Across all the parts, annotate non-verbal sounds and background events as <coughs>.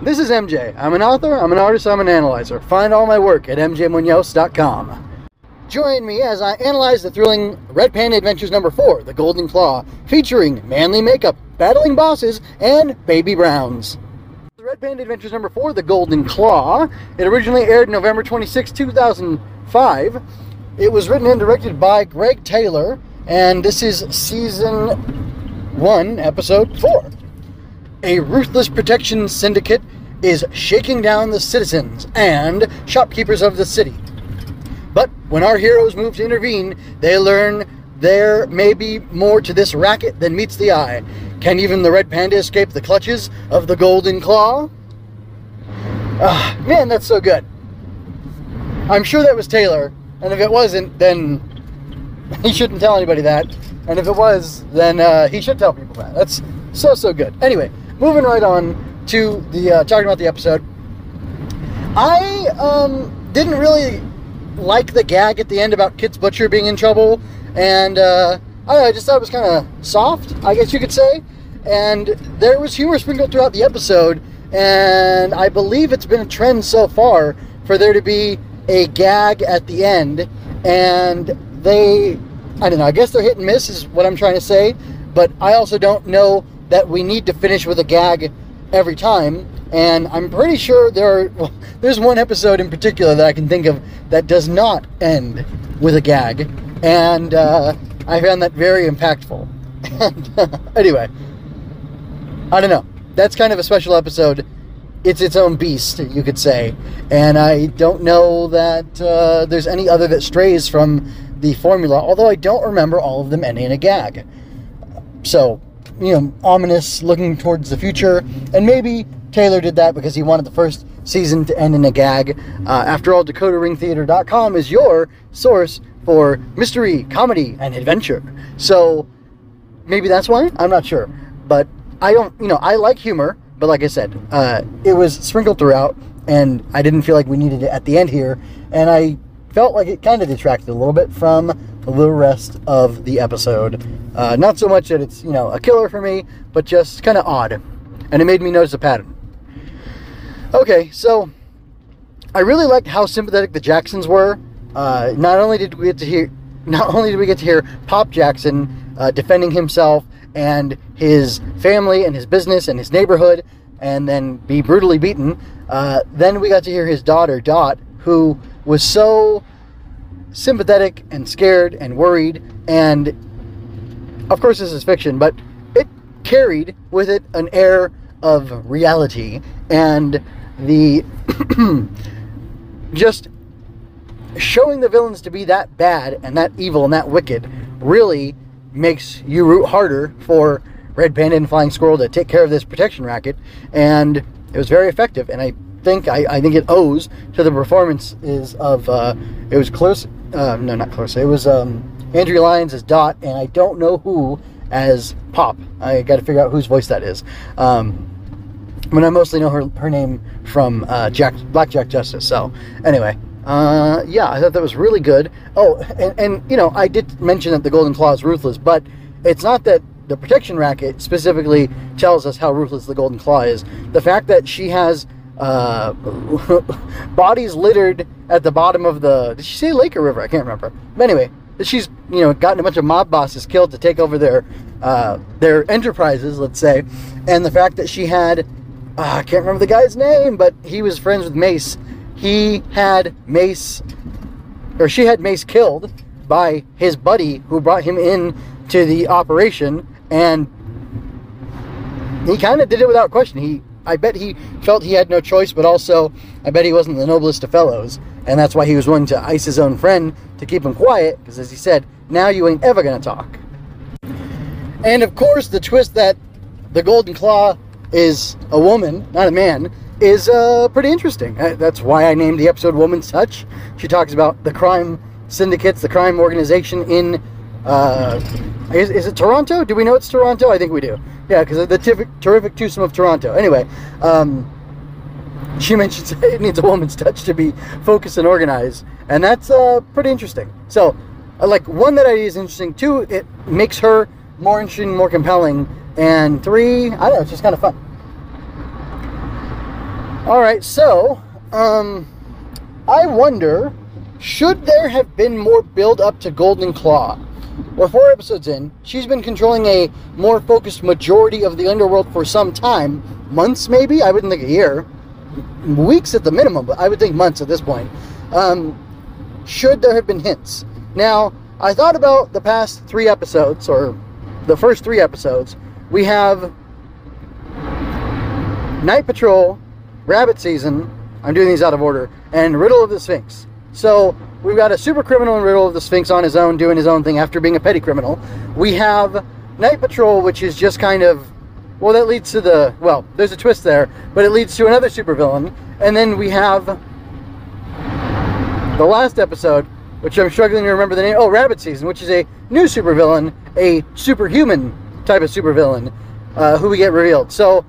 This is MJ. I'm an author, I'm an artist, I'm an analyzer. Find all my work at mjmunoz.com. Join me as I analyze the thrilling Red Panda Adventures number 4, The Golden Claw, featuring manly makeup, battling bosses, and baby browns. The Red Panda Adventures number 4, The Golden Claw. It originally aired November 26, 2005. It was written and directed by Greg Taylor, and this is season 1, episode 4. A ruthless protection syndicate is shaking down the citizens and shopkeepers of the city. But when our heroes move to intervene, they learn there may be more to this racket than meets the eye. Can even the red panda escape the clutches of the golden claw? Ah, man, that's so good. I'm sure that was Taylor, and if it wasn't, then <laughs> he shouldn't tell anybody that. And if it was, then uh, he should tell people that. That's so so good. Anyway, moving right on to the uh, talking about the episode. I um, didn't really like the gag at the end about Kit's Butcher being in trouble, and uh, I, I just thought it was kind of soft, I guess you could say. And there was humor sprinkled throughout the episode, and I believe it's been a trend so far for there to be a gag at the end, and they, I don't know, I guess they're hit and miss is what I'm trying to say, but I also don't know that we need to finish with a gag every time. And I'm pretty sure there are, well, <laughs> there's one episode in particular that I can think of that does not end with a gag, and uh, I found that very impactful. And <laughs> anyway, I don't know. That's kind of a special episode. It's its own beast, you could say, and I don't know that uh, there's any other that strays from the formula. Although I don't remember all of them ending in a gag. So you know, ominous, looking towards the future. And maybe Taylor did that because he wanted the first season to end in a gag. Uh, after all, DecoderRingTheatre.com is your source for mystery, comedy, and adventure. So maybe that's why. I'm not sure. But I don't, you know, I like humor. But like I said, uh, it was sprinkled throughout, and I didn't feel like we needed it at the end here. And I felt like it kind of detracted a little bit from the rest of the episode. Uh, not so much that it's, you know, a killer for me, but just kind of odd. And it made me notice a pattern. Okay, so I really liked how sympathetic the Jacksons were. Uh, not only did we get to hear, <laughs> not only did we get to hear Pop Jackson uh, defending himself and his family and his business and his neighborhood, and then be brutally beaten. Uh, then we got to hear his daughter Dot, who was so sympathetic and scared and worried. And of course, this is fiction, but it carried with it an air of reality and the <clears throat> just showing the villains to be that bad and that evil and that wicked really makes you root harder for Red Panda and Flying Squirrel to take care of this protection racket. And it was very effective. And I think I, I think it owes to the performances of uh, it was close uh, no not close it was um, Andrea Lyons as Dot and I don't know who as Pop. I got to figure out whose voice that is. Um, but I mostly know her her name from uh, Jack Blackjack Justice so anyway uh, yeah I thought that was really good. Oh and, and you know I did mention that the Golden Claw is ruthless but it's not that the protection racket specifically tells us how ruthless the Golden Claw is. The fact that she has uh, <laughs> bodies littered at the bottom of the. Did she say lake or river? I can't remember. But anyway, she's you know gotten a bunch of mob bosses killed to take over their uh, their enterprises, let's say, and the fact that she had uh, I can't remember the guy's name, but he was friends with Mace. He had Mace, or she had Mace killed by his buddy who brought him in to the operation, and he kind of did it without question. He I bet he felt he had no choice, but also I bet he wasn't the noblest of fellows, and that's why he was willing to ice his own friend to keep him quiet, because as he said, now you ain't ever gonna talk. And of course, the twist that the Golden Claw is a woman, not a man, is uh, pretty interesting. Uh, that's why I named the episode Woman's Touch. She talks about the crime syndicates, the crime organization in uh, is, is, it Toronto? Do we know it's Toronto? I think we do. Yeah, because the terrific, terrific twosome of Toronto. Anyway, um, she mentions <laughs> it needs a woman's touch to be focused and organized, and that's uh, pretty interesting. So, uh, like one that idea is interesting. Two, it makes her more interesting, more compelling, and three, I don't know, it's just kind of fun. All right, so um, I wonder, should there have been more build up to Golden Claw? We're four episodes in. She's been controlling a more focused majority of the underworld for some time, months maybe. I wouldn't think a year, weeks at the minimum, but I would think months at this point. Um, should there have been hints? Now, I thought about the past three episodes, or the first three episodes. We have Night Patrol, Rabbit Season, I'm doing these out of order, and Riddle of the Sphinx. So we've got a super criminal in Riddle of the Sphinx on his own, doing his own thing after being a petty criminal. We have Night Patrol, which is just kind of, well, that leads to the, well, there's a twist there, but it leads to another supervillain. And then we have the last episode, which I'm struggling to remember the name. Oh, Rabbit Season, which is a new supervillain, a superhuman type of supervillain, uh, who we get revealed. So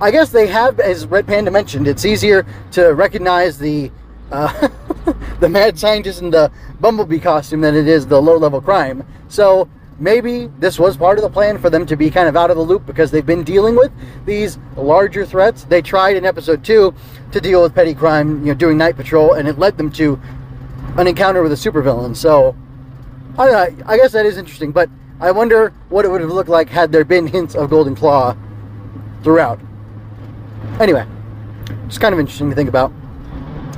I guess they have, as Red Panda mentioned, it's easier to recognize the <laughs> the mad scientist in the bumblebee costume than it is the low level crime. So maybe this was part of the plan for them to be kind of out of the loop because they've been dealing with these larger threats. They tried in episode two to deal with petty crime, you know, doing night patrol, and it led them to an encounter with a supervillain. So I, know, I guess that is interesting, but I wonder what it would have looked like had there been hints of Golden Claw throughout. Anyway, it's kind of interesting to think about.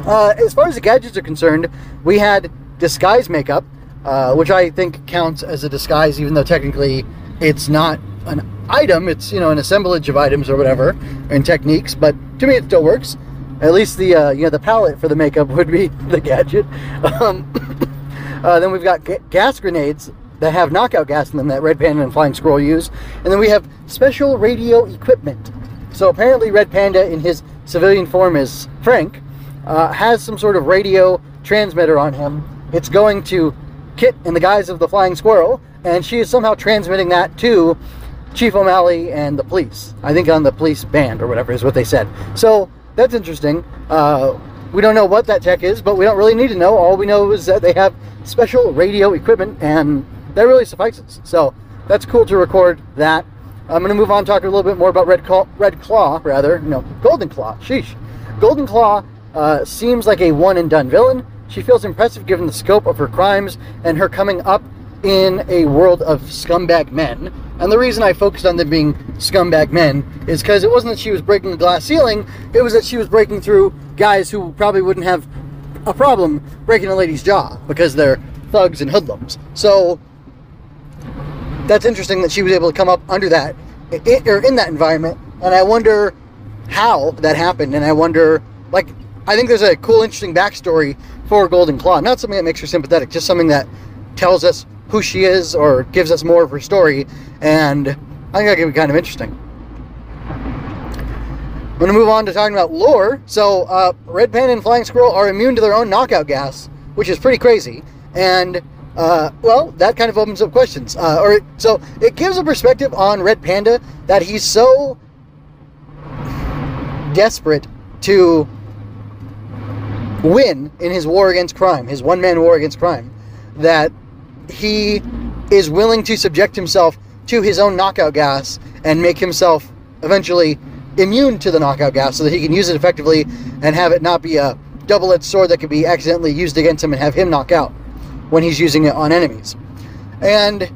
Uh, as far as the gadgets are concerned, we had disguise makeup, uh, which I think counts as a disguise, even though technically it's not an item. It's you know an assemblage of items or whatever and techniques. But to me, it still works. At least the uh, you know the palette for the makeup <laughs> would be the gadget. Um, <coughs> uh, then we've got ga- gas grenades that have knockout gas in them that Red Panda and Flying Squirrel use, and then we have special radio equipment. So apparently, Red Panda in his civilian form is Frank uh, has some sort of radio transmitter on him. It's going to Kit in the guise of the flying squirrel, and she is somehow transmitting that to Chief O'Malley and the police. I think on the police band or whatever is what they said. So that's interesting. Uh, we don't know what that tech is, but we don't really need to know. All we know is that they have special radio equipment, and that really suffices. So that's cool to record that. I'm going to move on, talk a little bit more about Red Claw, Red Claw, rather, no, Golden Claw. Sheesh. Golden Claw uh, seems like a one and done villain. She feels impressive given the scope of her crimes and her coming up in a world of scumbag men. And the reason I focused on them being scumbag men is because it wasn't that she was breaking the glass ceiling, it was that she was breaking through guys who probably wouldn't have a problem breaking a lady's jaw because they're thugs and hoodlums. So that's interesting that she was able to come up under that or in that environment. And I wonder how that happened. And I wonder, like, I think there's a cool, interesting backstory for Golden Claw. Not something that makes her sympathetic, just something that tells us who she is or gives us more of her story. And I think that could be kind of interesting. I'm going to move on to talking about lore. So, uh, Red Panda and Flying Squirrel are immune to their own knockout gas, which is pretty crazy. And, uh, well, that kind of opens up questions. Uh, or So, it gives a perspective on Red Panda that he's so desperate to win in his war against crime, his one man war against crime, that he is willing to subject himself to his own knockout gas and make himself eventually immune to the knockout gas so that he can use it effectively and have it not be a double edged sword that could be accidentally used against him and have him knock out when he's using it on enemies. And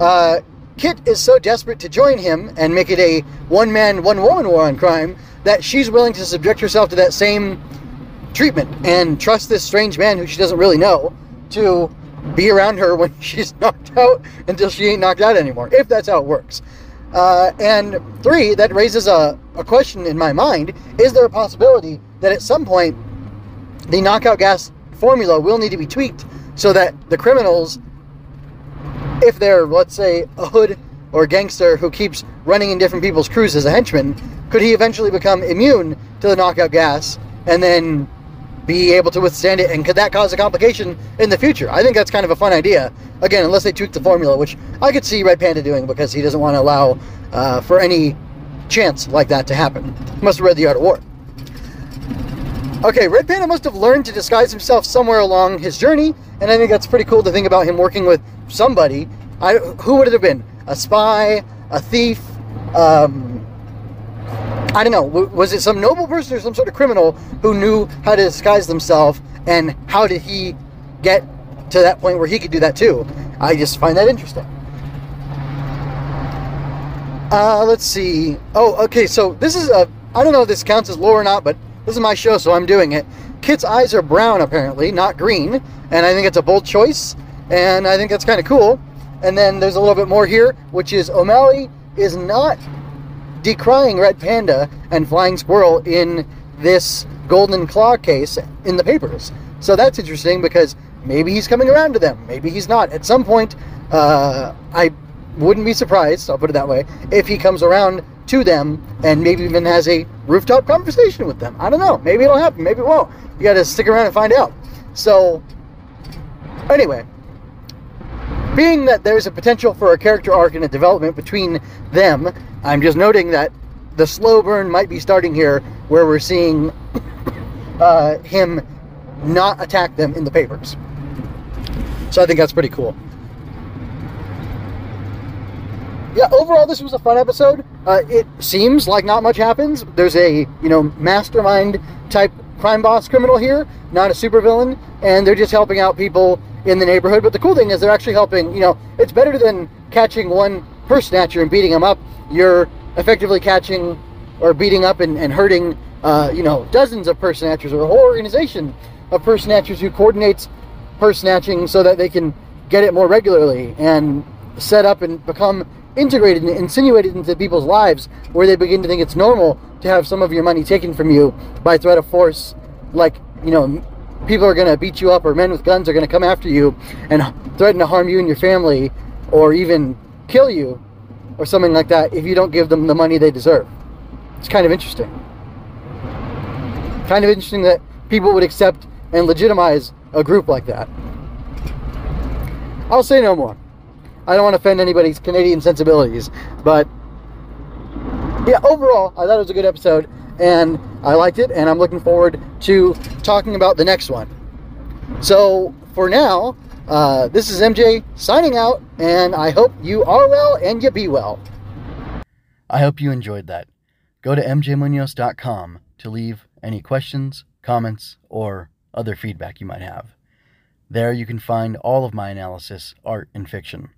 uh, Kit is so desperate to join him and make it a one man, one woman war on crime that she's willing to subject herself to that same treatment and trust this strange man who she doesn't really know to be around her when <laughs> she's knocked out until she ain't knocked out anymore, if that's how it works. Uh, and three, that raises a, a question in my mind is there a possibility that at some point the knockout gas formula will need to be tweaked so that the criminals, if they're, let's say, a hood or a gangster who keeps running in different people's crews as a henchman, could he eventually become immune to the knockout gas and then be able to withstand it, and could that cause a complication in the future? I think that's kind of a fun idea. Again, unless they tweak the formula, which I could see Red Panda doing because he doesn't want to allow uh, for any chance like that to happen. Must have read The Art of War. Okay, Red Panda must have learned to disguise himself somewhere along his journey, and I think that's pretty cool to think about him working with somebody. I, who would it have been? A spy, a thief, um, I don't know. Was it some noble person or some sort of criminal who knew how to disguise themselves, and how did he get to that point where he could do that too? I just find that interesting. Uh, let's see. Oh, okay. So this is a. I don't know if this counts as lore or not, but this is my show, so I'm doing it. Kit's eyes are brown, apparently, not green, and I think it's a bold choice, and I think that's kind of cool. And then there's a little bit more here, which is O'Malley is not decrying Red Panda and Flying Squirrel in this Golden Claw case in the papers. So that's interesting because maybe he's coming around to them, maybe he's not. At some point, uh, I wouldn't be surprised, I'll put it that way, if he comes around to them and maybe even has a rooftop conversation with them. I don't know. Maybe it'll happen, maybe it won't. You got to stick around and find out. So, anyway, being that there's a potential for a character arc and a development between them, I'm just noting that the slow burn might be starting here where we're seeing <coughs> uh, him not attack them in the papers. So I think that's pretty cool. Yeah, overall, this was a fun episode. Uh, it seems like not much happens. There's a, you know, mastermind type crime boss criminal here, not a supervillain, and they're just helping out people in the neighborhood. But the cool thing is they're actually helping, you know, it's better than catching one purse snatcher and beating him up. You're effectively catching or beating up and, and hurting, uh, you know, dozens of purse snatchers or a whole organization of purse snatchers who coordinates purse snatching so that they can get it more regularly and set up and become integrated and insinuated into people's lives where they begin to think it's normal to have some of your money taken from you by threat of force like you know people are going to beat you up or men with guns are going to come after you and threaten to harm you and your family or even kill you or something like that if you don't give them the money they deserve. It's kind of interesting. Kind of interesting that people would accept and legitimize a group like that. I'll say no more. I don't want to offend anybody's Canadian sensibilities, but yeah, overall, I thought it was a good episode and I liked it, and I'm looking forward to talking about the next one. So for now, uh, this is MJ signing out, and I hope you are well and you be well. I hope you enjoyed that. Go to mjmunoz.com to leave any questions, comments, or other feedback you might have. There you can find all of my analysis, art, and fiction.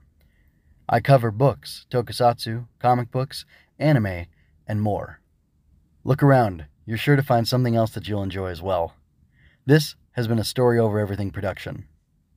I cover books, tokusatsu, comic books, anime, and more. Look around, you're sure to find something else that you'll enjoy as well. This has been a Story Over Everything production.